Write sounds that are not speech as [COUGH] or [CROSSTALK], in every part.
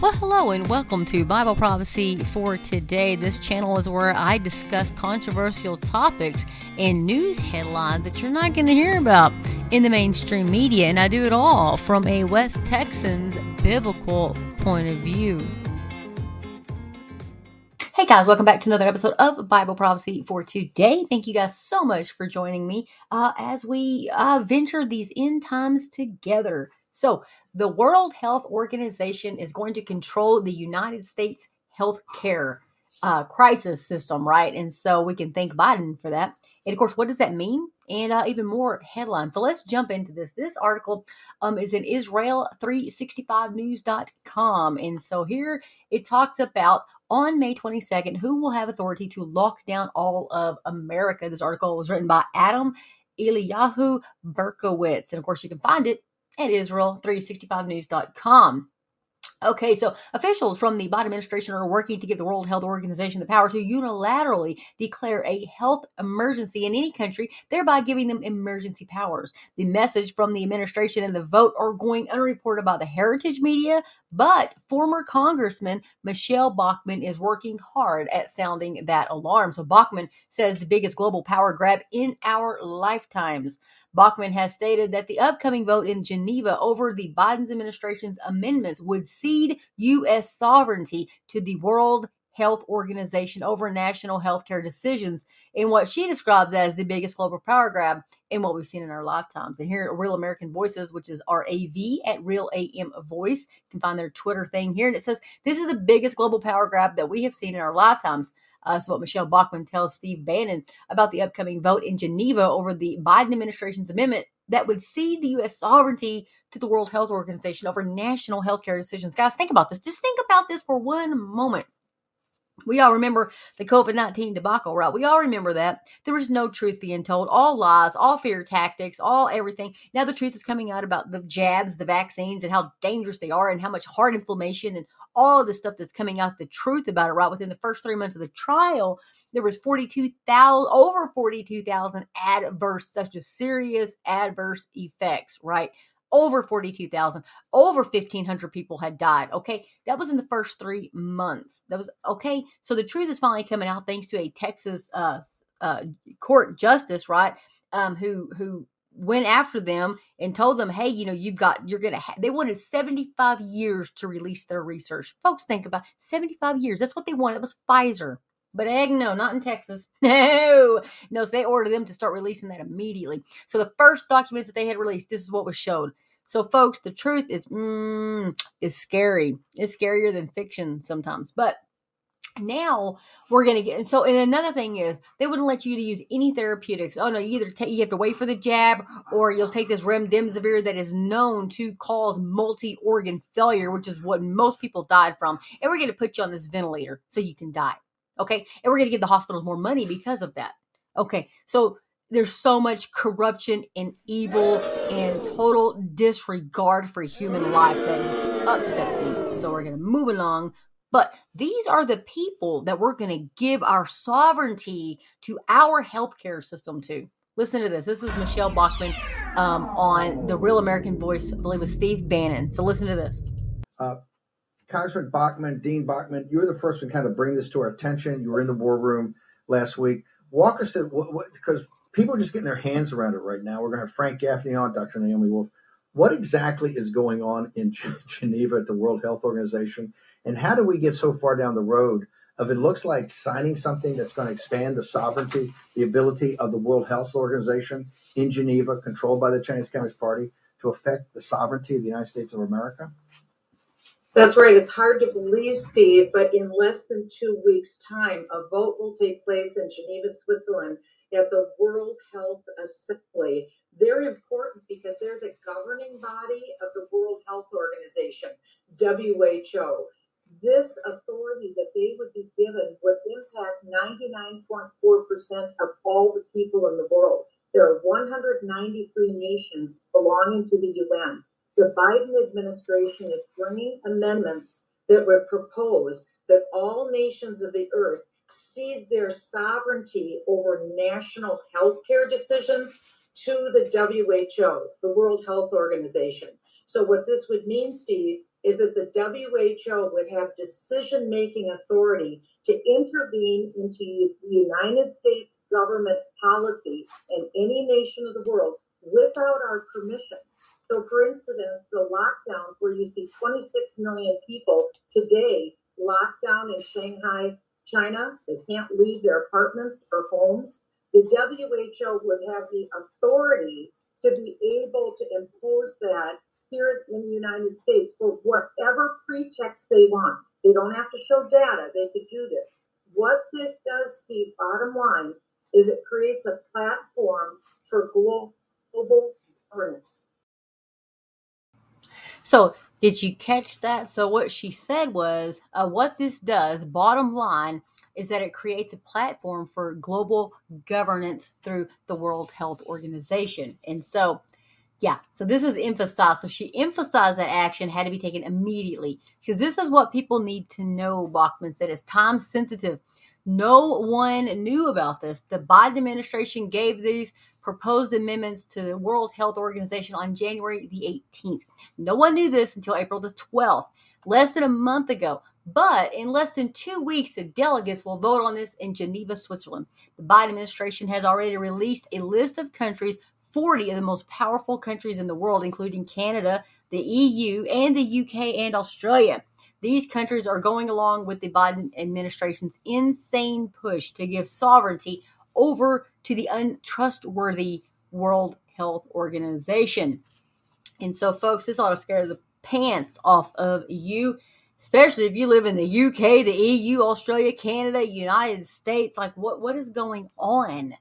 Well, hello and welcome to Bible Prophecy for Today. This channel is where I discuss controversial topics and news headlines that you're not going to hear about in the mainstream media, and I do it all from a West Texan's biblical point of view. Hey guys, welcome back to another episode of Bible Prophecy for Today. Thank you guys so much for joining me uh, as we uh, venture these end times together. So, the World Health Organization is going to control the United States healthcare uh, crisis system, right? And so we can thank Biden for that. And of course, what does that mean? And uh, even more headlines. So let's jump into this. This article um, is in Israel365news.com. And so here it talks about on May 22nd who will have authority to lock down all of America. This article was written by Adam Eliyahu Berkowitz. And of course, you can find it at Israel365news.com. Okay, so officials from the Biden administration are working to give the World Health Organization the power to unilaterally declare a health emergency in any country, thereby giving them emergency powers. The message from the administration and the vote are going unreported by the heritage media, but former Congressman Michele Bachmann is working hard at sounding that alarm. So Bachmann says the biggest global power grab in our lifetimes. Bachmann has stated that the upcoming vote in Geneva over the Biden's administration's amendments would cede U.S. sovereignty to the World Health Organization over national healthcare decisions in what she describes as the biggest global power grab in what we've seen in our lifetimes. And here at Real American Voices, which is RAV at Real AM Voice, you can find their Twitter thing here. And it says, This is the biggest global power grab that we have seen in our lifetimes. Uh, so what Michele Bachmann tells Steve Bannon about the upcoming vote in Geneva over the Biden administration's amendment that would cede the U.S. sovereignty to the World Health Organization over national healthcare decisions. Guys, think about this. Just think about this for one moment. We all remember the COVID 19 debacle, right? We all remember that. There was no truth being told, all lies, all fear tactics, all everything. Now the truth is coming out about the jabs, the vaccines, and how dangerous they are, and how much heart inflammation and all the stuff that's coming out, the truth about it, right? Within the first three months of the trial, there was 42,000, over 42,000 adverse, such as serious adverse effects, right? Over 42,000, over 1,500 people had died. Okay. That was in the first three months. That was okay. So the truth is finally coming out thanks to a Texas uh, uh, court justice, right? Um, who, who went after them and told them, hey, you know, you've got, you're going to have, they wanted 75 years to release their research. Folks, think about 75 years. That's what they wanted. It was Pfizer. But egg, no, not in Texas. [LAUGHS] No, no. So they ordered them to start releasing that immediately. So the first documents that they had released, this is what was showed. So, folks, the truth is, mm, is scary. It's scarier than fiction sometimes. But now we're going to get and so and another thing is they wouldn't let you to use any therapeutics. Oh no you either take you have to wait for the jab or you'll take this remdesivir that is known to cause multi-organ failure which is what most people died from. And we're going to put you on this ventilator so you can die okay? And we're going to give the hospitals more money because of that okay? So there's so much corruption and evil and total disregard for human life that just upsets me. So we're going to move along but these are the people that we're going to give our sovereignty to our healthcare system to. Listen to this. This is Michele Bachmann um, on the Real American Voice, I believe, with Steve Bannon. So listen to this. Uh, Congressman Bachmann, Dean Bachmann, you were the first to kind of bring this to our attention. You were in the war room last week. Walk us through what, because people are just getting their hands around it right now. We're going to have Frank Gaffney on, Dr. Naomi Wolf. What exactly is going on in Geneva at the World Health Organization? And how do we get so far down the road of it looks like signing something that's going to expand the sovereignty, the ability of the World Health Organization in Geneva, controlled by the Chinese Communist Party, to affect the sovereignty of the United States of America? That's right. It's hard to believe, Steve, but in less than two weeks' time, a vote will take place in Geneva, Switzerland at the World Health Assembly. They're important because they're the governing body of the World Health Organization, WHO this authority that they would be given would impact 99.4% of all the people in the world. There are 193 nations belonging to the UN. The Biden administration is bringing amendments that would propose that all nations of the earth cede their sovereignty over national health care decisions to the WHO, the World Health Organization. So what this would mean, Steve, is that the WHO would have decision making authority to intervene into the United States government policy in any nation of the world without our permission. So, for instance, the lockdown where you see 26 million people today locked down in Shanghai, China, they can't leave their apartments or homes. The WHO would have the authority to be able to impose that here in the United States for whatever pretext they want. They don't have to show data, they could do this. What this does, Steve, bottom line, is it creates a platform for global governance. So, did you catch that? So, what she said was uh, what this does, bottom line, is that it creates a platform for global governance through the World Health Organization. And so, yeah, so this is emphasized. So she emphasized that action had to be taken immediately because this is what people need to know, Bachmann said. It's time sensitive. No one knew about this. The Biden administration gave these proposed amendments to the World Health Organization on January the 18th. No one knew this until April the 12th, less than a month ago. But in less than two weeks, the delegates will vote on this in Geneva, Switzerland. The Biden administration has already released a list of countries 40 of the most powerful countries in the world, including Canada, the EU, and the UK and Australia. These countries are going along with the Biden administration's insane push to give sovereignty over to the untrustworthy World Health Organization. And so, folks, this ought to scare the pants off of you, especially if you live in the UK, the EU, Australia, Canada, United States. Like, what, what is going on?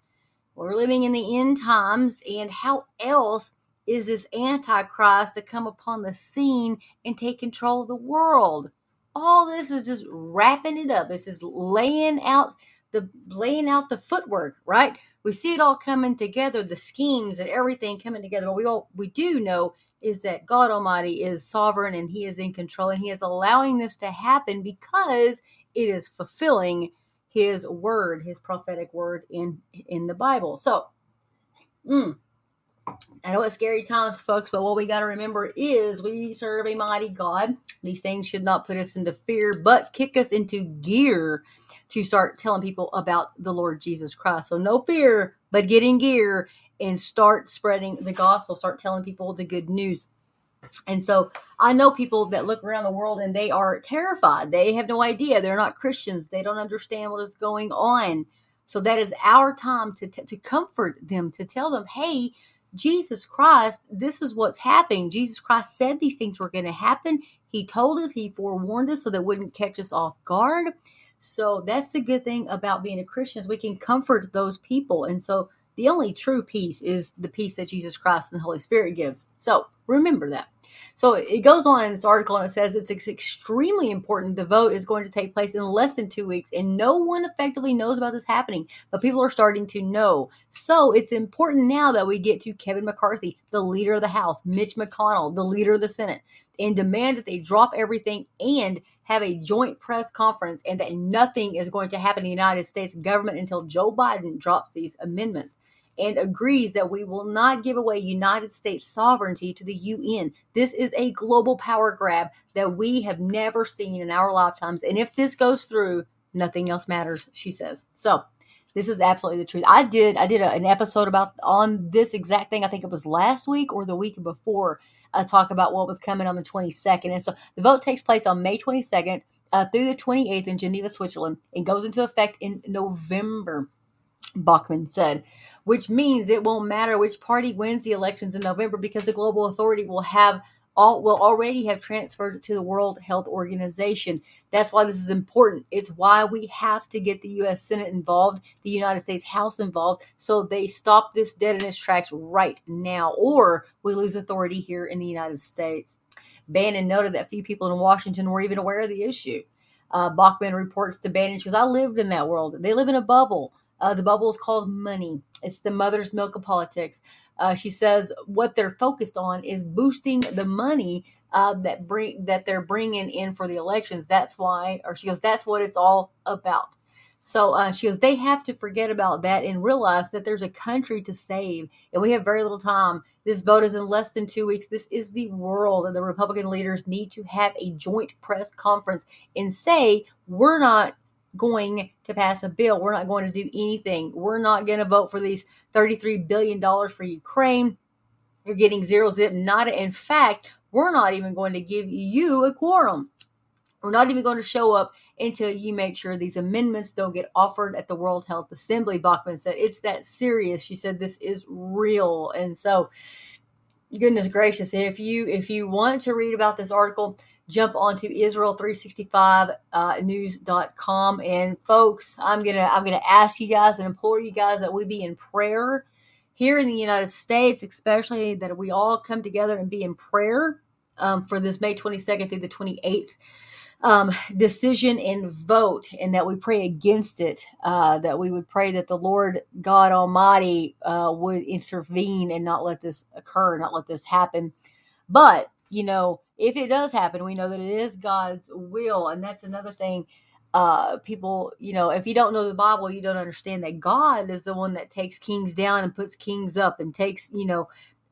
We're living in the end times, and how else is this Antichrist to come upon the scene and take control of the world? All this is just wrapping it up. This is laying out the laying out the footwork, right? We see it all coming together, the schemes and everything coming together. But we all we do know is that God Almighty is sovereign and He is in control, and He is allowing this to happen because it is fulfilling his word, his prophetic word in in the Bible. So, mm, I know it's scary times, folks, but what we got to remember is we serve a mighty God. These things should not put us into fear, but kick us into gear to start telling people about the Lord Jesus Christ. So, no fear, but get in gear and start spreading the gospel, start telling people the good news. And so I know people that look around the world and they are terrified. They have no idea. They're not Christians. They don't understand what is going on. So that is our time to, to comfort them, to tell them, hey, Jesus Christ, this is what's happening. Jesus Christ said these things were going to happen. He told us, He forewarned us so that wouldn't catch us off guard. So that's the good thing about being a Christian is we can comfort those people. And so the only true peace is the peace that Jesus Christ and the Holy Spirit gives. So remember that. So it goes on in this article and it says it's extremely important. The vote is going to take place in less than two weeks, and no one effectively knows about this happening, but people are starting to know. So it's important now that we get to Kevin McCarthy, the leader of the House, Mitch McConnell, the leader of the Senate, and demand that they drop everything and have a joint press conference and that nothing is going to happen in the United States government until Joe Biden drops these amendments and agrees that we will not give away United States sovereignty to the UN. This is a global power grab that we have never seen in our lifetimes. And if this goes through, nothing else matters, she says. So, this is absolutely the truth. I did I did a, an episode about on this exact thing. I think it was last week or the week before. I talk about what was coming on the 22nd. And so the vote takes place on May 22nd uh, through the 28th in Geneva, Switzerland. It goes into effect in November. Bachmann said which means it won't matter which party wins the elections in November because the global authority will have all will already have transferred to the World Health Organization. That's why this is important. It's why we have to get the US Senate involved, the United States House involved, so they stop this dead in its tracks right now, or we lose authority here in the United States. Bannon noted that few people in Washington were even aware of the issue. Uh, Bachmann reports to Bannon because I lived in that world. They live in a bubble. Uh, the bubble is called money. It's the mother's milk of politics. Uh, she says what they're focused on is boosting the money uh, that bring that they're bringing in for the elections. That's why, or she goes, that's what it's all about. So uh, she goes, they have to forget about that and realize that there's a country to save, and we have very little time. This vote is in less than two weeks. This is the world, and the Republican leaders need to have a joint press conference and say, we're not going to pass a bill. We're not going to do anything. We're not going to vote for these $33 billion for Ukraine. You're getting zero zip nada. In fact, we're not even going to give you a quorum. We're not even going to show up until you make sure these amendments don't get offered at the World Health Assembly. Bachmann said, It's that serious. She said, This is real. And so, goodness gracious, if you if you want to read about this article, jump onto Israel365news.com. Uh, and folks, I'm gonna I'm gonna ask you guys and implore you guys that we be in prayer here in the United States, especially that we all come together and be in prayer um, for this May 22nd through the 28th um, decision and vote, and that we pray against it. Uh, that we would pray that the Lord God Almighty uh, would intervene and not let this occur, not let this happen. But you know, if it does happen, we know that it is God's will, and that's another thing. Uh, people, you know, if you don't know the Bible, you don't understand that God is the one that takes kings down and puts kings up, and takes, you know,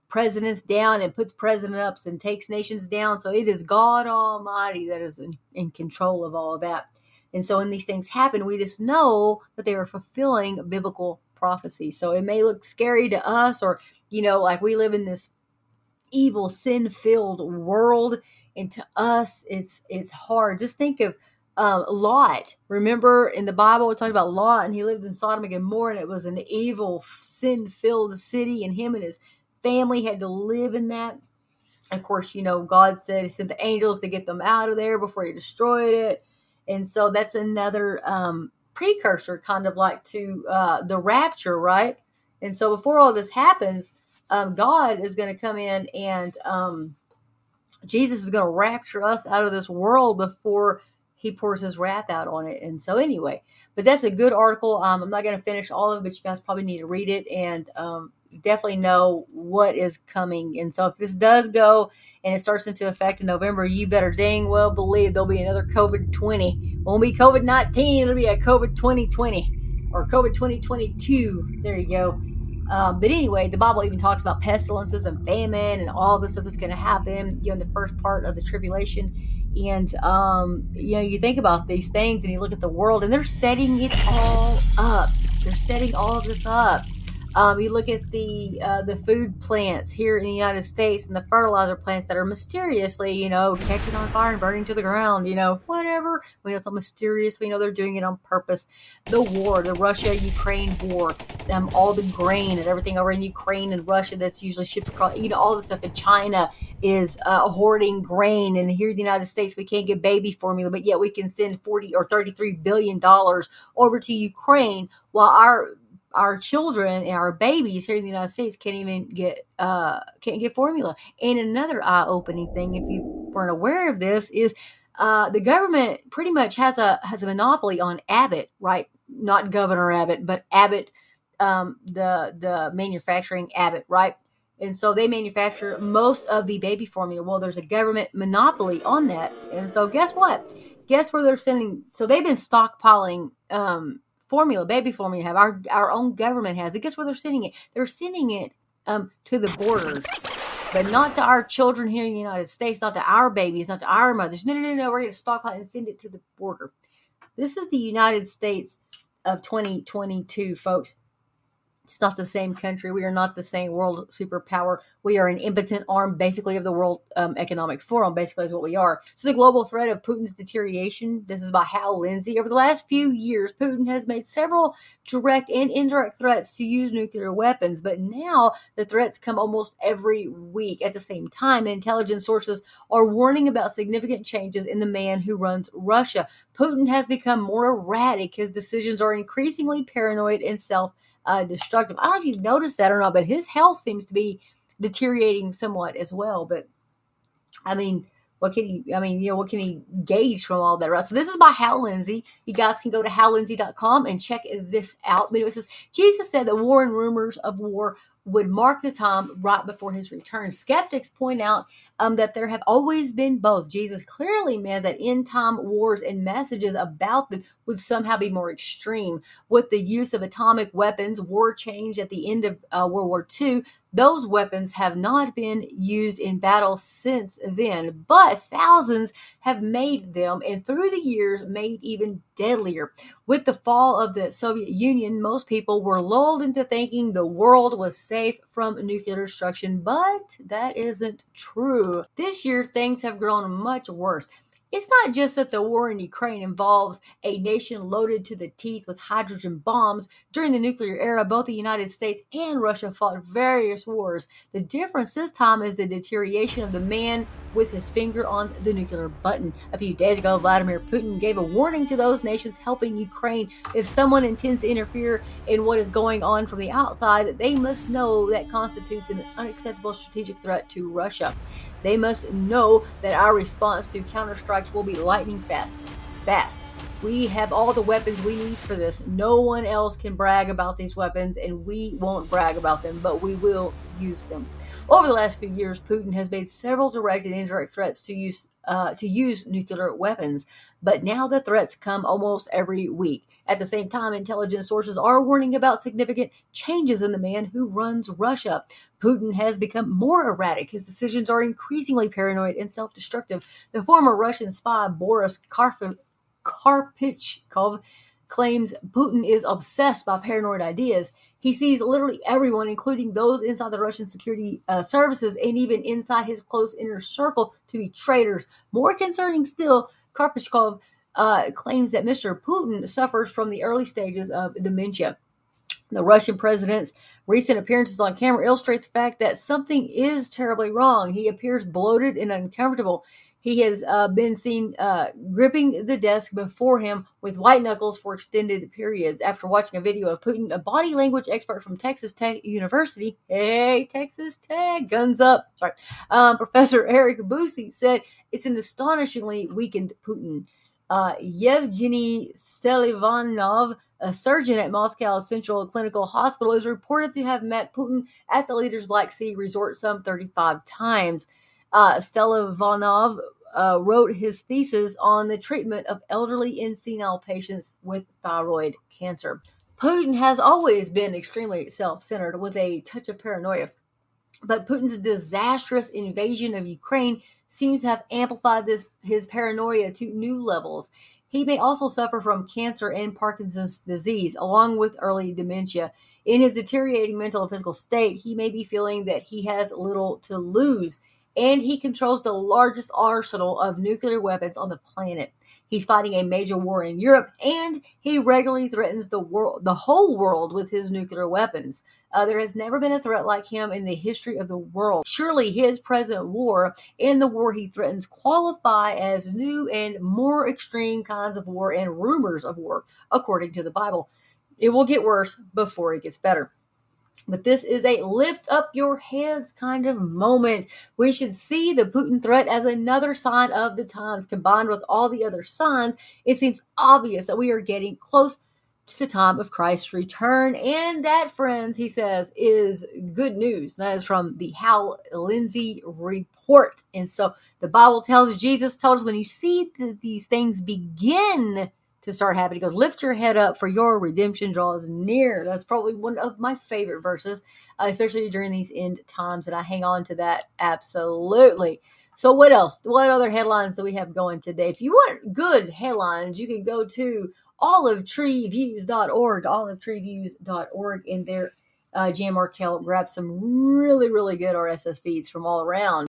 presidents down and puts president ups and takes nations down. So it is God Almighty that is in, in control of all of that. And so when these things happen, we just know that they are fulfilling biblical prophecy. So it may look scary to us, or, you know, like we live in this evil, sin filled world. And to us, it's it's hard. Just think of um, Lot. Remember in the Bible, we talked about Lot, and he lived in Sodom and Gomorrah, and it was an evil, sin filled city, and him and his family had to live in that. Of course, you know, God said He sent the angels to get them out of there before He destroyed it. And so that's another um, precursor, kind of like to uh, the rapture, right? And so before all this happens, um, God is going to come in and um, Jesus is going to rapture us out of this world before he pours his wrath out on it. And so, anyway, but that's a good article. Um, I'm not going to finish all of it, but you guys probably need to read it. And um, definitely know what is coming. And so if this does go and it starts into effect in November, you better dang well believe there'll be another COVID 20. Won't be COVID 19, it'll be a COVID 2020 or COVID 2022. There you go. Um, but anyway, the Bible even talks about pestilences and famine and all this stuff that's going to happen, you know, in the first part of the tribulation. And, um, you know, you think about these things and you look at the world and they're setting it all up. They're setting all of this up um, you look at the uh, the food plants here in the United States and the fertilizer plants that are mysteriously, you know, catching on fire and burning to the ground. You know, whatever. We know it's mysterious. We know they're doing it on purpose. The war, the Russia-Ukraine war, um, all the grain and everything over in Ukraine and Russia that's usually shipped across. You know, all the stuff in China is uh, hoarding grain, and here in the United States we can't get baby formula, but yet we can send forty or thirty-three billion dollars over to Ukraine while our our children and our babies here in the United States can't even get uh, can't get formula. And another eye opening thing, if you weren't aware of this, is uh, the government pretty much has a has a monopoly on Abbott, right? Not Governor Abbott, but Abbott, um, the the manufacturing Abbott, right? And so they manufacture most of the baby formula. Well, there's a government monopoly on that. And so guess what? Guess where they're sending? So they've been stockpiling um, formula, baby formula have. Our our own government has it. Guess where they're sending it? They're sending it um, to the borders, but not to our children here in the United States, not to our babies, not to our mothers. No, no, no, no. We're going to stockpile and send it to the border. This is the United States of 2022, folks. It's not the same country. We are not the same world superpower. We are an impotent arm, basically, of the World um, Economic Forum, basically, is what we are. So, the global threat of Putin's deterioration. This is by Hal Lindsey. Over the last few years, Putin has made several direct and indirect threats to use nuclear weapons, but now the threats come almost every week. At the same time, intelligence sources are warning about significant changes in the man who runs Russia. Putin has become more erratic. His decisions are increasingly paranoid and self uh, destructive. I don't know if you've noticed that or not, but his health seems to be deteriorating somewhat as well. But I mean, what can he, I mean, you know, what can he gauge from all that, right? So this is by Hal Lindsey. You guys can go to hallindsey.com and check this out. But it says, Jesus said that war and rumors of war would mark the time right before his return. Skeptics point out um, that there have always been both. Jesus clearly meant that end time wars and messages about them would somehow be more extreme. With the use of atomic weapons, war changed at the end of uh, World War II. Those weapons have not been used in battle since then, but thousands have made them and through the years made even deadlier. With the fall of the Soviet Union, most people were lulled into thinking the world was safe from nuclear destruction, but that isn't true. This year, things have grown much worse. It's not just that the war in Ukraine involves a nation loaded to the teeth with hydrogen bombs. During the nuclear era, both the United States and Russia fought various wars. The difference this time is the deterioration of the man with his finger on the nuclear button. A few days ago, Vladimir Putin gave a warning to those nations helping Ukraine. If someone intends to interfere in what is going on from the outside, they must know that constitutes an unacceptable strategic threat to Russia. They must know that our response to counterstrikes will be lightning fast. Fast. We have all the weapons we need for this. No one else can brag about these weapons, and we won't brag about them, but we will use them. Over the last few years, Putin has made several direct and indirect threats to use uh, to use nuclear weapons, but now the threats come almost every week. At the same time, intelligence sources are warning about significant changes in the man who runs Russia. Putin has become more erratic. His decisions are increasingly paranoid and self destructive. The former Russian spy Boris Karf- Karpichkov claims Putin is obsessed by paranoid ideas. He sees literally everyone, including those inside the Russian security uh, services and even inside his close inner circle, to be traitors. More concerning still, Karpichkov uh, claims that Mr. Putin suffers from the early stages of dementia. The Russian president's recent appearances on camera illustrate the fact that something is terribly wrong. He appears bloated and uncomfortable. He has uh, been seen uh, gripping the desk before him with white knuckles for extended periods. After watching a video of Putin, a body language expert from Texas Tech University, hey, Texas Tech, guns up, sorry, um, Professor Eric Busi said it's an astonishingly weakened Putin. Uh, Yevgeny Selivanov, a surgeon at Moscow Central Clinical Hospital, is reported to have met Putin at the leader's Black Sea resort some 35 times. Uh, Selivanov uh, wrote his thesis on the treatment of elderly and senile patients with thyroid cancer. Putin has always been extremely self centered with a touch of paranoia, but Putin's disastrous invasion of Ukraine seems to have amplified this his paranoia to new levels. He may also suffer from cancer and Parkinson's disease, along with early dementia. In his deteriorating mental and physical state, he may be feeling that he has little to lose and he controls the largest arsenal of nuclear weapons on the planet. He's fighting a major war in Europe, and he regularly threatens the world, the whole world, with his nuclear weapons. Uh, there has never been a threat like him in the history of the world. Surely his present war and the war he threatens qualify as new and more extreme kinds of war and rumors of war, according to the Bible. It will get worse before it gets better. But this is a lift up your heads kind of moment. We should see the Putin threat as another sign of the times. Combined with all the other signs, it seems obvious that we are getting close to the time of Christ's return. And that, friends, he says, is good news. That is from the Hal Lindsey report. And so the Bible tells Jesus told us when you see these things begin to start happening. He goes, Lift your head up, for your redemption draws near. That's probably one of my favorite verses, uh, especially during these end times. And I hang on to that absolutely. So, what else? What other headlines do we have going today? If you want good headlines, you can go to olivetreeviews.org, olivetreeviews.org, and there, uh, Jan Markell grab some really, really good RSS feeds from all around.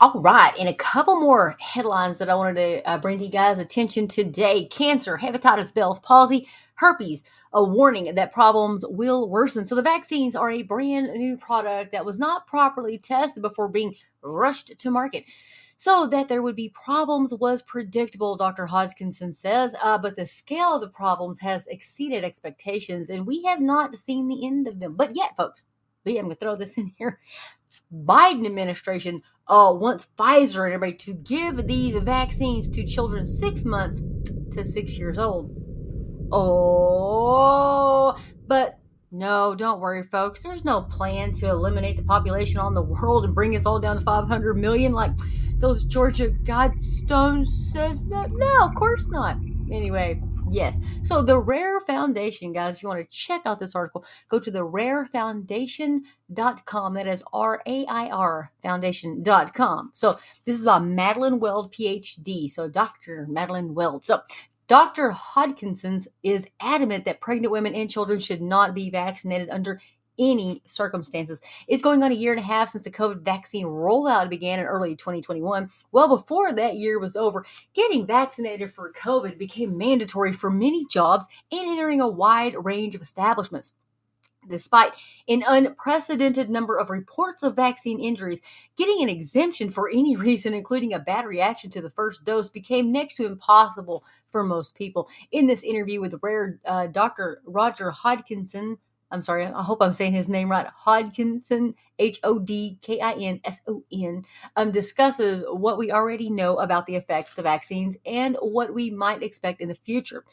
All right, and a couple more headlines that I wanted to uh, bring to you guys' attention today cancer, hepatitis, Bell's palsy, herpes, a warning that problems will worsen. So, the vaccines are a brand new product that was not properly tested before being rushed to market. So, that there would be problems was predictable, Dr. Hodkinson says, uh, but the scale of the problems has exceeded expectations, and we have not seen the end of them. But yet, folks, Yeah, I'm going to throw this in here. Biden administration uh, wants Pfizer and everybody to give these vaccines to children six months to six years old. Oh, but No, don't worry, folks. There's no plan to eliminate the population on the world and bring us all down to 500 million like those Georgia Guidestones says. No, of course not. Anyway, yes. So the RAIR Foundation, guys, if you want to check out this article, go to the rairfoundation.com. That is R A I R foundation.com. So this is about Madeline Weld, PhD. So Dr. Madeline Weld. So Dr. Hodkinson is adamant that pregnant women and children should not be vaccinated under any circumstances. It's going on a year and a half since the COVID vaccine rollout began in early 2021. Well, before that year was over, getting vaccinated for COVID became mandatory for many jobs and entering a wide range of establishments. Despite an unprecedented number of reports of vaccine injuries, getting an exemption for any [LAUGHS] reason, including a bad reaction to the first dose, became next to impossible for most people. In this interview with RAIR uh, Dr. Roger Hodkinson, I'm sorry, I hope I'm saying his name right. Hodkinson, H O D K I N S O N, um, discusses what we already know about the effects of the vaccines and what we might expect in the future.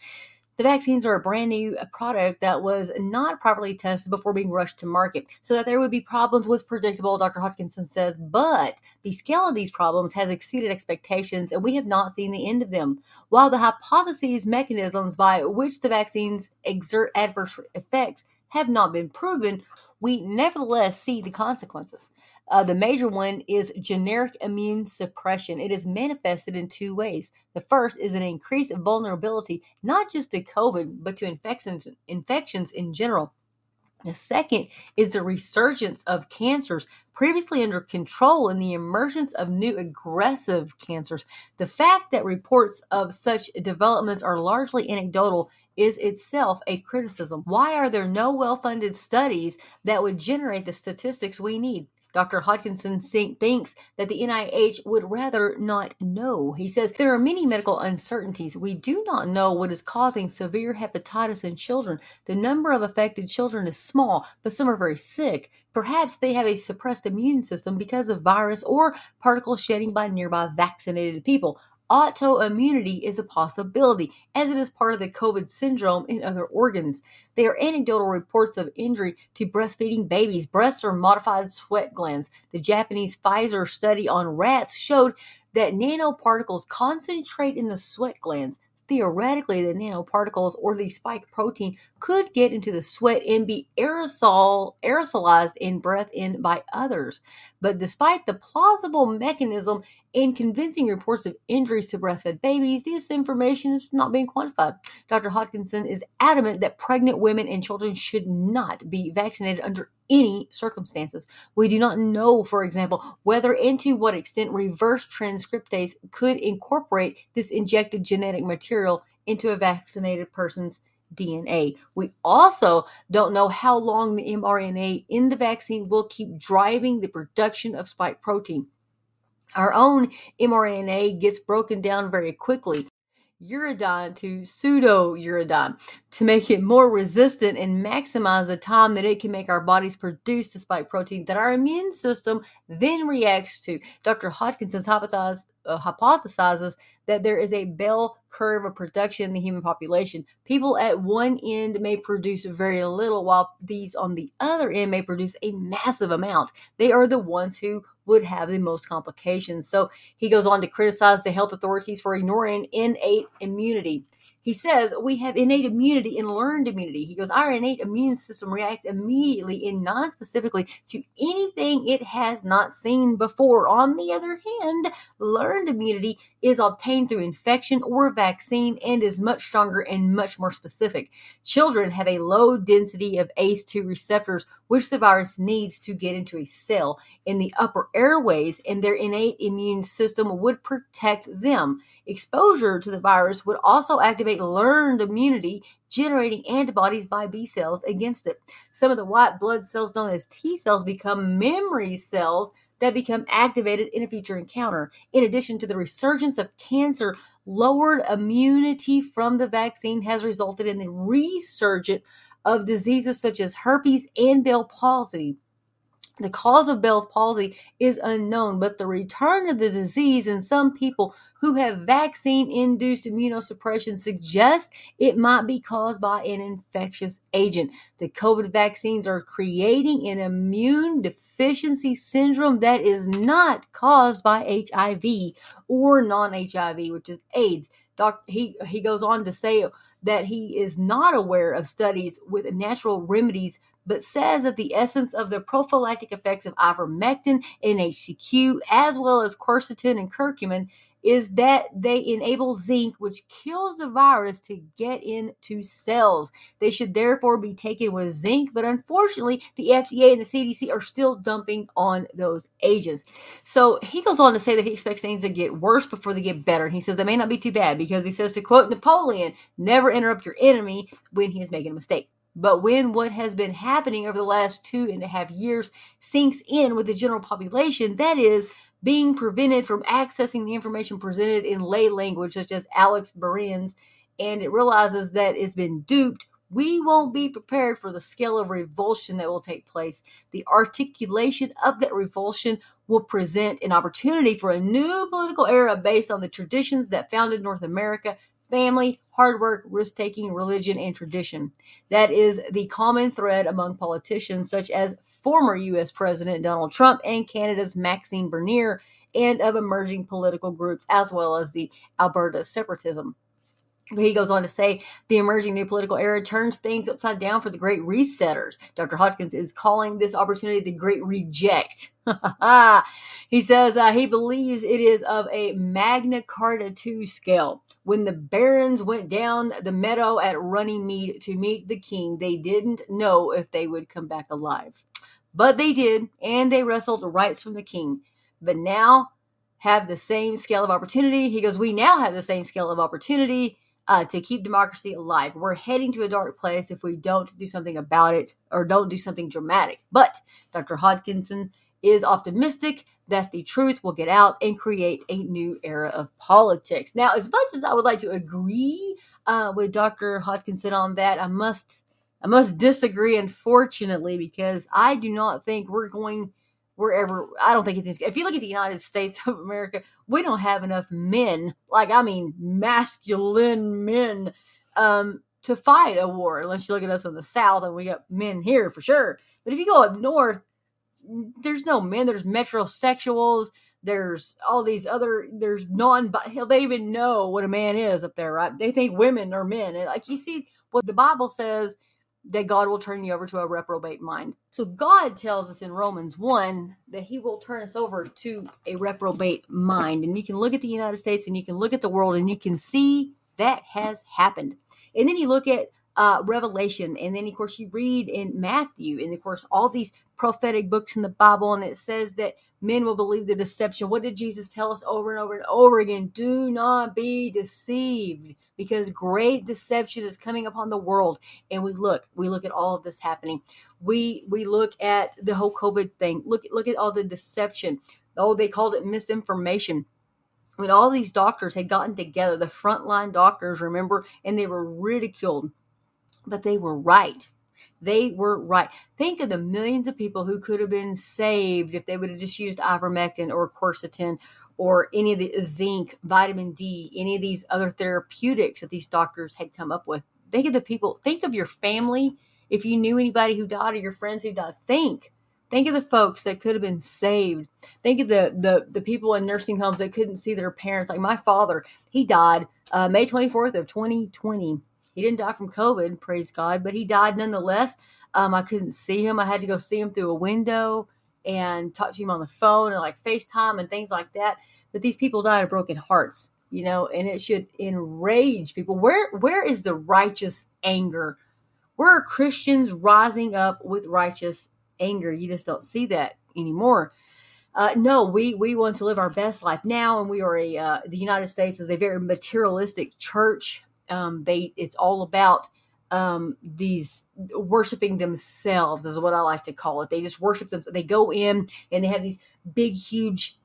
The vaccines are a brand new product that was not properly tested before being rushed to market. So that there would be problems was predictable, Dr. Hodkinson says, but the scale of these problems has exceeded expectations and we have not seen the end of them. While the hypotheses mechanisms by which the vaccines exert adverse effects have not been proven, we nevertheless see the consequences. Uh, the major one is generic immune suppression. It is manifested in two ways. The first is an increased vulnerability, not just to COVID, but to infections, infections in general. The second is the resurgence of cancers previously under control and the emergence of new aggressive cancers. The fact that reports of such developments are largely anecdotal is itself a criticism. Why are there no well funded studies that would generate the statistics we need? Dr. Hodkinson thinks that the NIH would rather not know. He says there are many medical uncertainties. We do not know what is causing severe hepatitis in children. The number of affected children is small, but some are very sick. Perhaps they have a suppressed immune system because of virus or particle shedding by nearby vaccinated people autoimmunity is a possibility, as it is part of the COVID syndrome in other organs. There are anecdotal reports of injury to breastfeeding babies. Breasts are modified sweat glands. The Japanese Pfizer study on rats showed that nanoparticles concentrate in the sweat glands theoretically the nanoparticles or the spike protein could get into the sweat and be aerosol aerosolized and breath in by others. But despite the plausible mechanism and convincing reports of injuries to breastfed babies, this information is not being quantified. Dr. Hodkinson is adamant that pregnant women and children should not be vaccinated under any circumstances. We do not know, for example, whether and to what extent reverse transcriptase could incorporate this injected genetic material into a vaccinated person's DNA. We also don't know how long the mRNA in the vaccine will keep driving the production of spike protein. Our own mRNA gets broken down very quickly uridine to pseudo uridine to make it more resistant and maximize the time that it can make our bodies produce the spike protein that our immune system then reacts to. Dr. Hodkinson uh, hypothesizes that there is a bell curve of production in the human population. People at one end may produce very little, while these on the other end may produce a massive amount. They are the ones who would have the most complications. So he goes on to criticize the health authorities for ignoring innate immunity. He says we have innate immunity and learned immunity. He goes, our innate immune system reacts immediately and non specifically to anything it has not seen before. On the other hand, learned immunity is obtained through infection or vaccine and is much stronger and much more specific. Children have a low density of ACE2 receptors, which the virus needs to get into a cell in the upper airways, and their innate immune system would protect them. Exposure to the virus would also activate learned immunity, generating antibodies by B cells against it. Some of the white blood cells, known as T cells, become memory cells that become activated in a future encounter. In addition to the resurgence of cancer, lowered immunity from the vaccine has resulted in the resurgence of diseases such as herpes and Bell palsy. The cause of Bell's palsy is unknown, but the return of the disease in some people who have vaccine induced immunosuppression suggests it might be caused by an infectious agent. The COVID vaccines are creating an immune deficiency syndrome that is not caused by HIV or non HIV, which is AIDS. Doc, he, he goes on to say that he is not aware of studies with natural remedies but says that the essence of the prophylactic effects of ivermectin and HCQ, as well as quercetin and curcumin, is that they enable zinc, which kills the virus, to get into cells. They should therefore be taken with zinc, but unfortunately, the FDA and the CDC are still dumping on those agents. So he goes on to say that he expects things to get worse before they get better. And He says they may not be too bad because he says, to quote Napoleon, never interrupt your enemy when he is making a mistake. But when what has been happening over the last two and a half years sinks in with the general population, that is, being prevented from accessing the information presented in lay language, such as Alex Behrens, and it realizes that it's been duped, we won't be prepared for the scale of revulsion that will take place. The articulation of that revulsion will present an opportunity for a new political era based on the traditions that founded North America family, hard work, risk taking, religion, and tradition. That is the common thread among politicians such as former U.S. President Donald Trump and Canada's Maxime Bernier, and of emerging political groups as well as the Alberta separatism. He goes on to say the emerging new political era turns things upside down for the great resetters. Dr. Hodgkins is calling this opportunity the great reject. [LAUGHS] he says uh, he believes it is of a Magna Carta 2 scale. When the barons went down the meadow at Runnymede to meet the king, they didn't know if they would come back alive. But they did, and they wrestled rights from the king. But now have the same scale of opportunity. He goes, We now have the same scale of opportunity uh, to keep democracy alive. We're heading to a dark place if we don't do something about it or don't do something dramatic. But Dr. Hodkinson is optimistic that the truth will get out and create a new era of politics. Now, as much as I would like to agree uh, with Dr. Hodkinson on that, I must I must disagree, unfortunately, because I do not think we're going wherever. I don't think it's. If you look at the United States of America, we don't have enough men, like I mean, masculine men, um, to fight a war. Unless you look at us in the South, and we got men here for sure. But if you go up north, there's no men. There's metrosexuals. There's all these other. There's non. They even know what a man is up there, right? They think women are men. And like you see, what the Bible says that God will turn you over to a reprobate mind. So God tells us in Romans 1 that he will turn us over to a reprobate mind. And you can look at the United States and you can look at the world and you can see that has happened. And then you look at uh, Revelation, and then of course you read in Matthew, and of course all these prophetic books in the Bible, and it says that men will believe the deception. What did Jesus tell us over and over and over again? Do not be deceived, because great deception is coming upon the world. And we look, we look at all of this happening. We we look at the whole COVID thing. Look look at all the deception. Oh, they called it misinformation when all these doctors had gotten together, the frontline doctors, remember, and they were ridiculed but they were right. They were right. Think of the millions of people who could have been saved if they would have just used ivermectin or quercetin or any of the zinc, vitamin D, any of these other therapeutics that these doctors had come up with. Think of the people, think of your family. If you knew anybody who died or your friends who died, think. Think of the folks that could have been saved. Think of the the, the people in nursing homes that couldn't see their parents. Like my father, he died uh, May 24th of 2020 he didn't die from COVID, praise God, but he died nonetheless. Um, I couldn't see him. I had to go see him through a window and talk to him on the phone and like FaceTime and things like that. But these people died of broken hearts, you know, and it should enrage people. Where where is the righteous anger? Where are Christians rising up with righteous anger? You just don't see that anymore. Uh, no, we we want to live our best life now, and we are a uh, the United States is a very materialistic church um, they it's all about um, these worshiping themselves is what I like to call it. They just worship them. They go in and they have these big, huge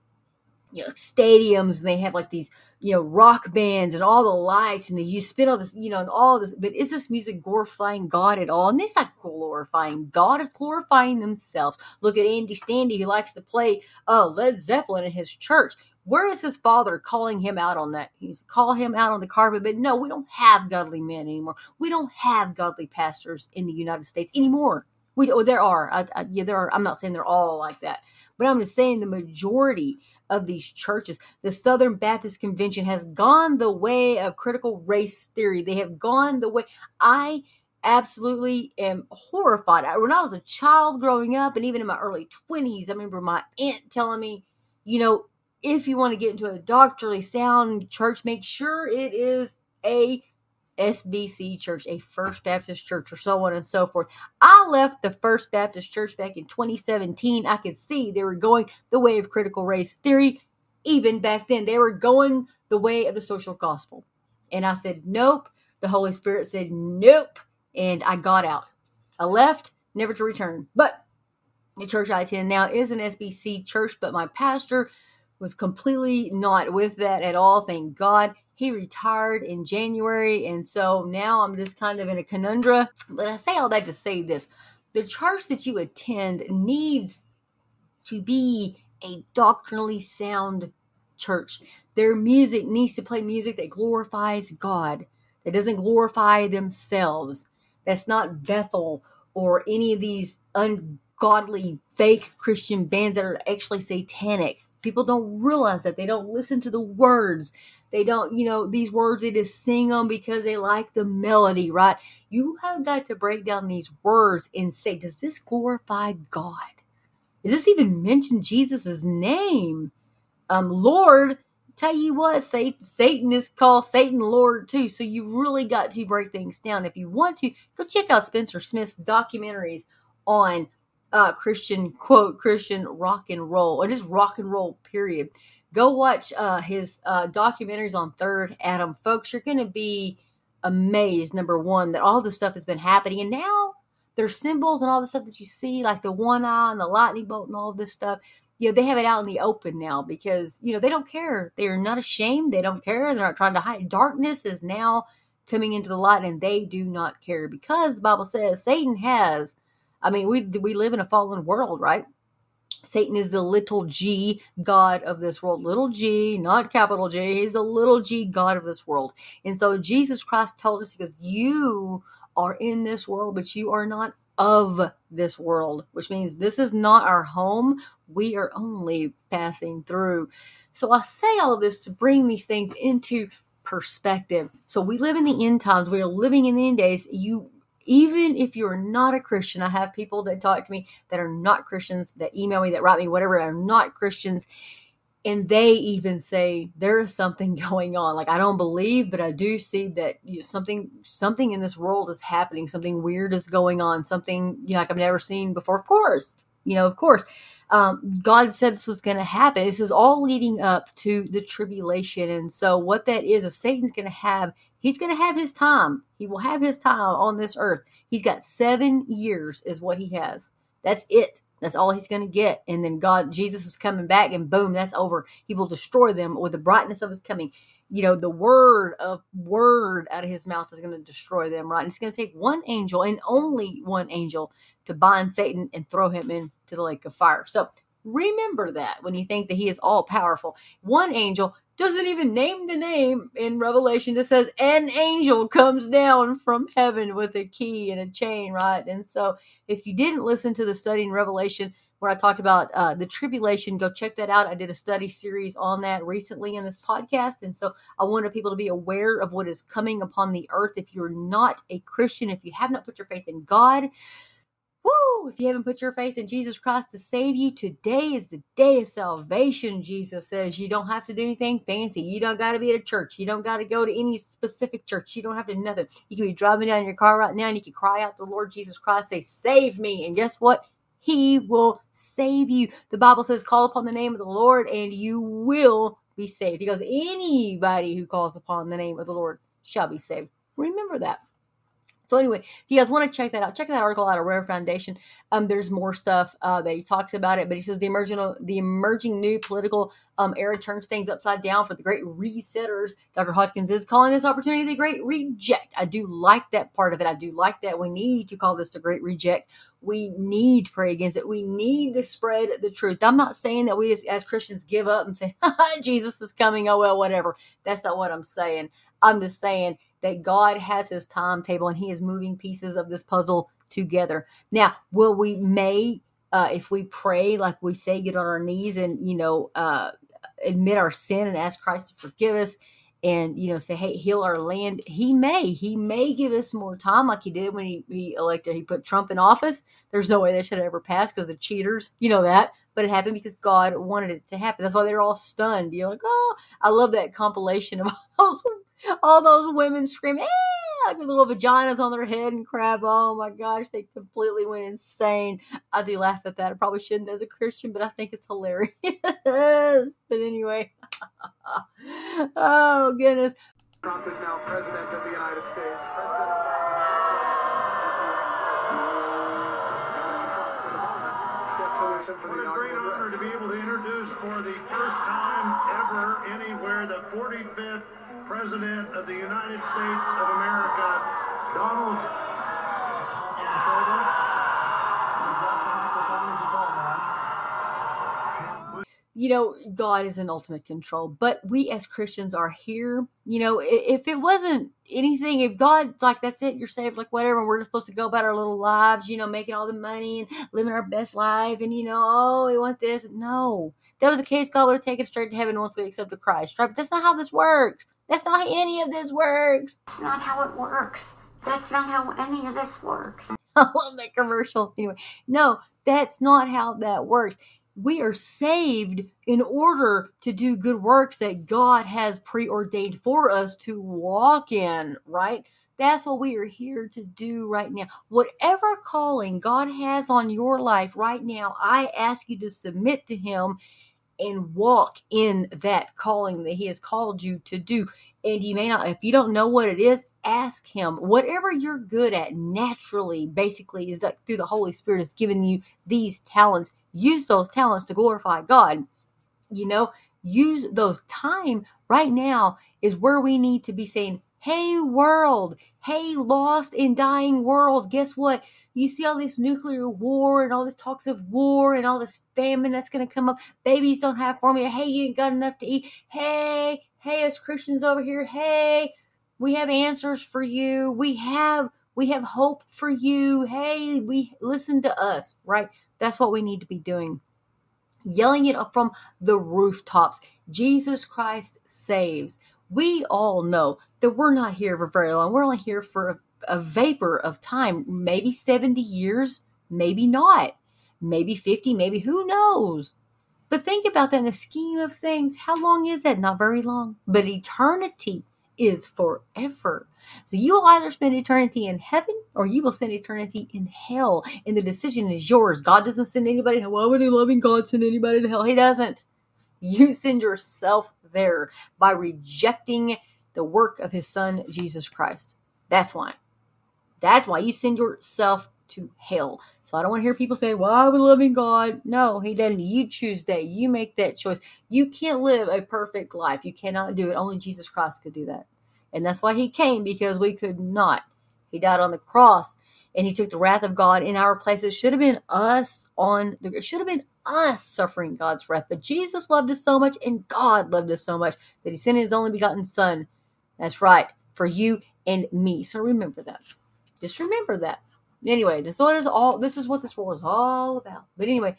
you know stadiums and they have like these you know rock bands and all the lights and they, you spin all this you know and all this but is this music glorifying god at all and it's not glorifying god it's glorifying themselves look at andy stanley who likes to play uh led zeppelin in his church where is his father calling him out on that he's call him out on the carpet but no we don't have godly men anymore we don't have godly pastors in the united states anymore we oh, there are I, I, yeah there are i'm not saying they're all like that but i'm just saying the majority of these churches. The Southern Baptist Convention has gone the way of critical race theory. They have gone the way. I absolutely am horrified. When I was a child growing up, and even in my early 20s, I remember my aunt telling me, you know, if you want to get into a doctrinally sound church, make sure it is a SBC church, a First Baptist church, or so on and so forth. I left the First Baptist church back in 2017. I could see they were going the way of critical race theory. Even back then, they were going the way of the social gospel. And I said, nope. The Holy Spirit said, nope. And I got out. I left, never to return. But the church I attend now is an SBC church, but my pastor was completely not with that at all. Thank God. He retired in January, and so now I'm just kind of in a conundrum. But I say all that to say this the church that you attend needs to be a doctrinally sound church. Their music needs to play music that glorifies God, that doesn't glorify themselves. That's not Bethel or any of these ungodly fake Christian bands that are actually satanic. People don't realize that. They don't listen to the words. They don't, you know, these words, they just sing them because they like the melody, right? You have got to break down these words and say, does this glorify God? Does this even mention Jesus' name? Um, Lord, tell you what, Satan is called Satan Lord too. So you really got to break things down. If you want to, go check out Spencer Smith's documentaries on uh, Christian, quote, Christian rock and roll, or just rock and roll, period go watch uh, his uh, documentaries on Third Adam, folks. You're going to be amazed. Number one, that all this stuff has been happening, and now there's symbols and all the stuff that you see, like the one eye and the lightning bolt and all this stuff. You know, they have it out in the open now because you know they don't care. They are not ashamed. They don't care. They're not trying to hide. Darkness is now coming into the light, and they do not care because the Bible says Satan has. I mean, we we live in a fallen world, right? Satan is the little g God of this world. Little g, not capital G. He's the little g God of this world. And so Jesus Christ told us because you are in this world, but you are not of this world, which means this is not our home. We are only passing through. So I say all of this to bring these things into perspective. So we live in the end times. We are living in the end days. You even if you're not a Christian, I have people that talk to me that are not Christians, that email me, that write me, whatever, are not Christians. And they even say there is something [LAUGHS] going on. Like I don't believe, but I do see that you know, something something in this world is happening. Something weird is going on. Something you know like I've never seen before. Of course, you know, of course, um, God said this was going to happen. This is all leading up to the tribulation, and so what that is is Satan's going to have He's going to have his time. He will have his time on this earth. He's got seven years, is what he has. That's it. That's all he's going to get. And then God, Jesus is coming back, and boom, that's over. He will destroy them with the brightness of his coming. You know, the word of word out of his mouth is going to destroy them, right? And it's going to take one angel and only one angel to bind Satan and throw him into the lake of fire. So remember that when you think that he is all powerful. One angel doesn't even name the name in Revelation. It says an angel comes down from heaven with a key and a chain, right? And so, if you didn't listen to the study in Revelation where I talked about uh, the tribulation, go check that out. I did a study series on that recently in this podcast. And so, I wanted people to be aware of what is coming upon the earth. If you're not a Christian, if you have not put your faith in God, Woo! If you haven't put your faith in Jesus Christ to save you, today is the day of salvation. Jesus says you don't have to do anything fancy. You don't got to be at a church. You don't got to go to any specific church. You don't have to nothing. You can be driving down your car right now and you can cry out to the Lord Jesus Christ, say, Save me. And guess what? He will save you. The Bible says, Call upon the name of the Lord and you will be saved. He goes, Anybody who calls upon the name of the Lord shall be saved. Remember that. So anyway, if you guys want to check that out, check that article out at RAIR Foundation. Um, there's more stuff uh, that he talks about it, but he says the emerging the emerging new political um, era turns things upside down for the great resetters. Dr. Hodgkins is calling this opportunity the great reject. I do like that part of it. I do like that. We need to call this the great reject. We need to pray against it. We need to spread the truth. I'm not saying that we as Christians give up and say, [LAUGHS] Jesus is coming. Oh, well, whatever. That's not what I'm saying. I'm just saying that God has his timetable and he is moving pieces of this puzzle together. Now, will we may uh, if we pray like we say get on our knees and you know uh, admit our sin and ask Christ to forgive us and you know say hey heal our land he may he may give us more time like he did when he, he elected he put trump in office there's no way that should ever pass because the cheaters you know that but it happened because god wanted it to happen that's why they're all stunned you're like oh i love that compilation of [LAUGHS] all those all those women screaming, eh, like little vaginas on their head and crap. Oh my gosh, they completely went insane. I do laugh at that. I probably shouldn't as a Christian, but I think it's hilarious. [LAUGHS] but anyway, [LAUGHS] oh goodness. Trump is now president of the United States. President What a great honor to be able to introduce for the first time ever anywhere the 45th President of the United States of America, Donald. You know, God is in ultimate control, but we as Christians are here. You know, if it wasn't anything, if God's like, that's it, you're saved, like whatever, and we're just supposed to go about our little lives, you know, making all the money and living our best life, and you know, oh, we want this. No, if that was the case, God would have taken us straight to heaven once we accepted Christ, right? But that's not how this works. That's not how any of this works. That's not how it works. That's not how any of this works. [LAUGHS] I love that commercial. Anyway, no, that's not how that works. We are saved in order to do good works that God has preordained for us to walk in, right? That's what we are here to do right now. Whatever calling God has on your life right now, I ask you to submit to Him and walk in that calling that He has called you to do. And you may not, if you don't know what it is, ask Him. Whatever you're good at naturally, basically, is that through the Holy Spirit has given you these talents. Use those talents to glorify God. You know, use those time right now is where we need to be saying, Hey, world. Hey, lost and dying world. Guess what? You see all this nuclear war and all this talks of war and all this famine that's going to come up. Babies don't have formula. Hey, you ain't got enough to eat. Hey, hey, as Christians over here. Hey, we have answers for you. We have we have hope for you. Hey, we listen to us, right? That's what we need to be doing. Yelling it up from the rooftops. Jesus Christ saves we all know that we're not here for very long. We're only here for a, a vapor of time, maybe 70 years, maybe not, maybe 50, maybe who knows. But think about that in the scheme of things. How long is that? Not very long. But eternity is forever. So you will either spend eternity in heaven or you will spend eternity in hell. And the decision is yours. God doesn't send anybody. Why would a loving God send anybody to hell? He doesn't. You send yourself there by rejecting the work of his son, Jesus Christ. That's why. That's why you send yourself to hell. So I don't want to hear people say, Why would loving God? No, he doesn't. You choose that. You make that choice. You can't live a perfect life. You cannot do it. Only Jesus Christ could do that. And that's why he came, because we could not. He died on the cross and he took the wrath of God in our place. It should have been us on the it should have been us suffering God's wrath. But Jesus loved us so much, and God loved us so much that He sent His only begotten Son. That's right, for you and me. So remember that. Just remember that. Anyway, this what is all. This is what this world is all about. But anyway,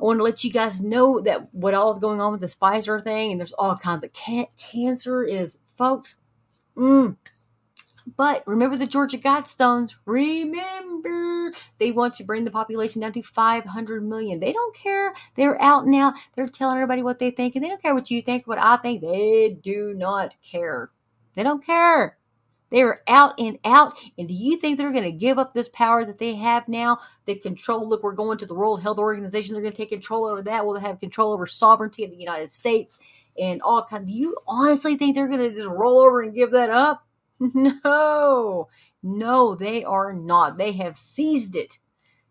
I want to let you guys know that what all is going on with this Pfizer thing, and there's all kinds of can- cancer is, folks. Mm, but remember the Georgia Guidestones. Remember, they want to bring the population down to 500 million. They don't care. They're out now. They're telling everybody what they think, and they don't care what you think, what I think. They do not care. They don't care. They are out and out. And do you think they're going to give up this power that they have now? The control. Look, we're going to the World Health Organization. They're going to take control over that. We'll have control over sovereignty of the United States and all kinds? Do you honestly think they're going to just roll over and give that up? [LAUGHS] No, No, they are not. They have seized it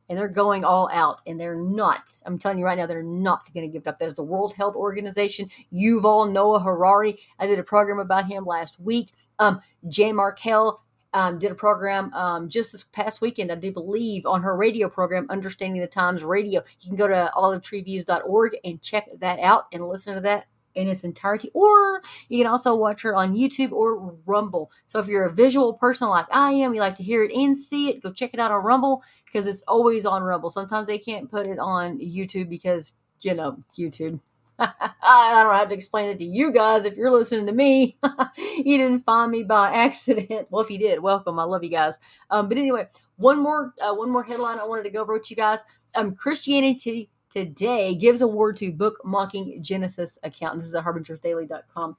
and they're going all out and they're not i'm telling you right now they're not going to give it up. That is the world health organization. Yuval noah harari. I did a program about him last week. Um, Jan Markell um, did a program um, just this past weekend i do believe on her radio program understanding the times radio. You can go to olivetreeviews.org and check that out and listen to that in its entirety, or you can also watch her on YouTube or Rumble. So if you're a visual person like I am, you like to hear it and see it, go check it out on Rumble because it's always on Rumble. Sometimes they can't put it on YouTube because, you know, YouTube. [LAUGHS] I don't have to explain it to you guys if you're listening to me. [LAUGHS] you didn't find me by [LAUGHS] accident. Well, if you did, welcome. I love you guys. Um, but anyway, one more uh, one more headline I wanted to go over with you guys. Um, Christianity today gives award to book mocking Genesis account. This is at harbingersdaily.com.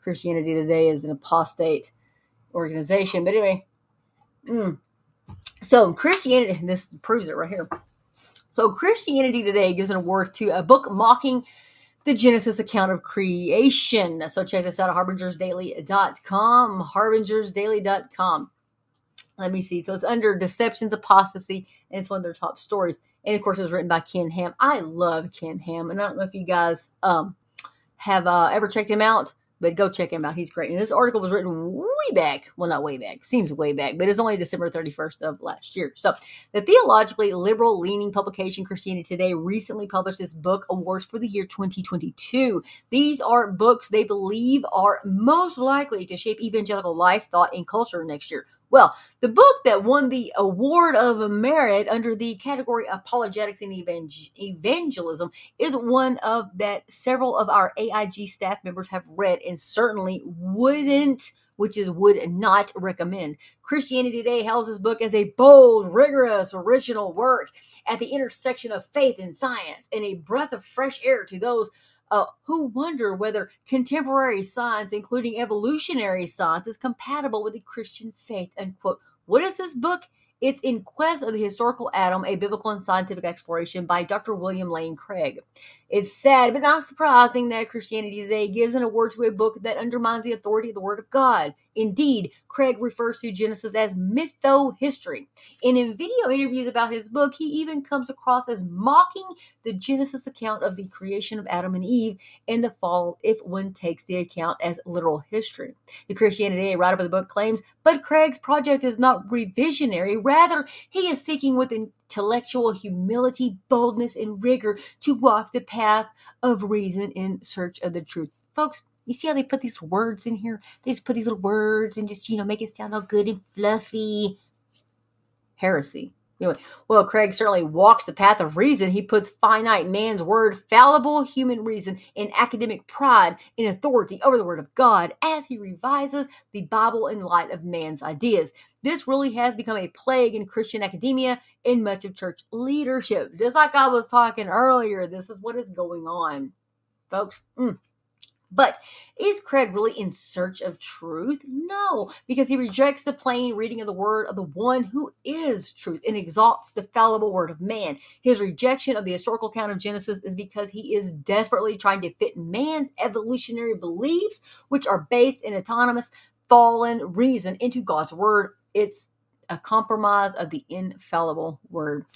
Christianity Today is an apostate organization. But anyway, mm. so Christianity, this proves it right here. So Christianity Today gives an award to a book mocking the Genesis account of creation. So check this out at harbingersdaily.com. Harbingersdaily.com. Let me see. So it's under deceptions, apostasy, and it's one of their top stories. And of course, it was written by Ken Ham. I love Ken Ham, and I don't know if you guys um, have uh, ever checked him out, but go check him out. He's great. And this article was written way back. Well, not way back. Seems way back, but it's only December 31st of last year. So, the theologically liberal leaning publication Christianity Today recently published its book awards for the year 2022. These are books they believe are most likely to shape evangelical life, thought, and culture next year. Well, the book that won the Award of Merit under the category Apologetics and Evangelism is one of that several of our AIG staff members have read and certainly wouldn't which is would not recommend. Christianity Today hails this book as a bold, rigorous, original work at the intersection of faith and science and a breath of fresh air to those uh, who wonder whether contemporary science, including evolutionary science, is compatible with the Christian faith. Unquote. What is this book? It's In Quest of the Historical Adam, a biblical and scientific exploration by Dr. William Lane Craig. It's sad, but not surprising that Christianity Today gives an award to a book that undermines the authority of the Word of God. Indeed, Craig refers to Genesis as mytho-history. And in video interviews about his book, he even comes across as mocking the Genesis account of the creation of Adam and Eve and the fall if one takes the account as literal history. The Christianity writer of the book claims, but Craig's project is not revisionary. Rather, he is seeking with intellectual humility, boldness, and rigor to walk the path of reason in search of the truth. Folks, you see how they put these words in here? They just put these little words and just, you know, make it sound all good and fluffy. Heresy. Anyway, well, Craig certainly walks the path of reason. He puts finite man's word, fallible human reason, and academic pride in authority over the word of God as he revises the Bible in light of man's ideas. This really has become a plague in Christian academia and much of church leadership. Just like I was talking earlier, this is what is going on, folks. Mm. But is Craig really in search of truth? No, because he rejects the plain reading of the word of the one who is truth and exalts the fallible word of man. His rejection of the historical account of Genesis is because he is desperately trying to fit man's evolutionary beliefs, which are based in autonomous fallen reason, into God's word. It's a compromise of the infallible word.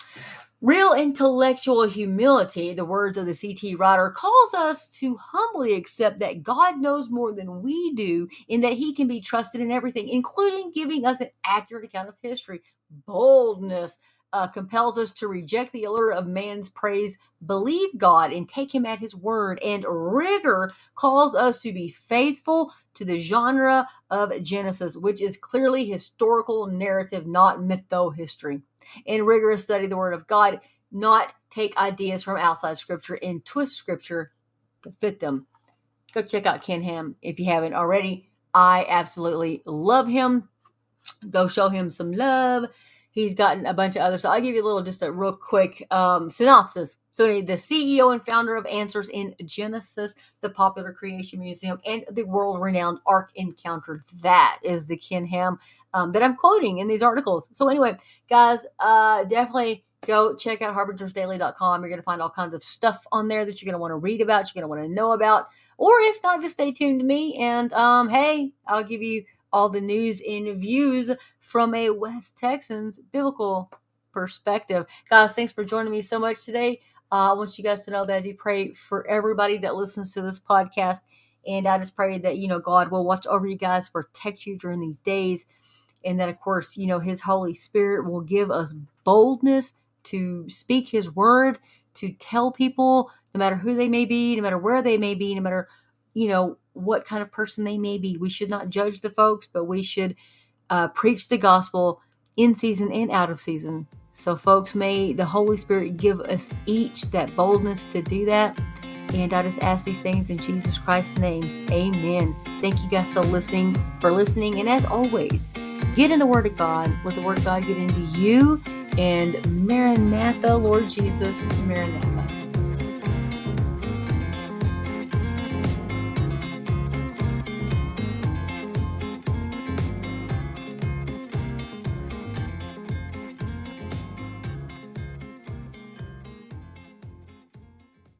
Real intellectual humility, the words of the CT writer, calls us to humbly accept that God knows more than we do and that he can be trusted in everything, including giving us an accurate account of history. Boldness uh, compels us to reject the allure of man's praise, believe God, and take him at his word. And rigor calls us to be faithful to the genre of Genesis, which is clearly historical narrative, not mytho history. In rigorous study the word of God, not take ideas from outside scripture and twist scripture to fit them. Go check out Ken Ham if you haven't already. I absolutely love him. Go show him some love. He's gotten a bunch of other. So I'll give you a little, just a real quick um, synopsis. So the CEO and founder of Answers in Genesis, the popular creation museum, and the world-renowned Ark Encounter. That is the Ken Ham um, that I'm quoting in these articles. So anyway, guys, uh, definitely go check out harbingersdaily.com. You're going to find all kinds of stuff on there that you're going to want to read about, you're going to want to know about. Or if not, just stay tuned to me. And um, hey, I'll give you all the news and views from a West Texans biblical perspective. Guys, thanks for joining me so much today. Uh, I want you guys to know that I do pray for everybody that listens to this podcast. And I just pray that, you know, God will watch over you guys, protect you during these days. And that, of course, you know, His Holy Spirit will give us boldness to speak His word, to tell people, no matter who they may be, no matter where they may be, no matter, you know, what kind of person they may be. We should not judge the folks, but we should uh, preach the gospel in season and out of season. So, folks, may the Holy Spirit give us each that boldness to do that. And I just ask these things in Jesus Christ's name. Amen. Thank you guys so listening for listening. And as always, get in the Word of God. Let the Word of God get into you. And Maranatha, Lord Jesus, Maranatha.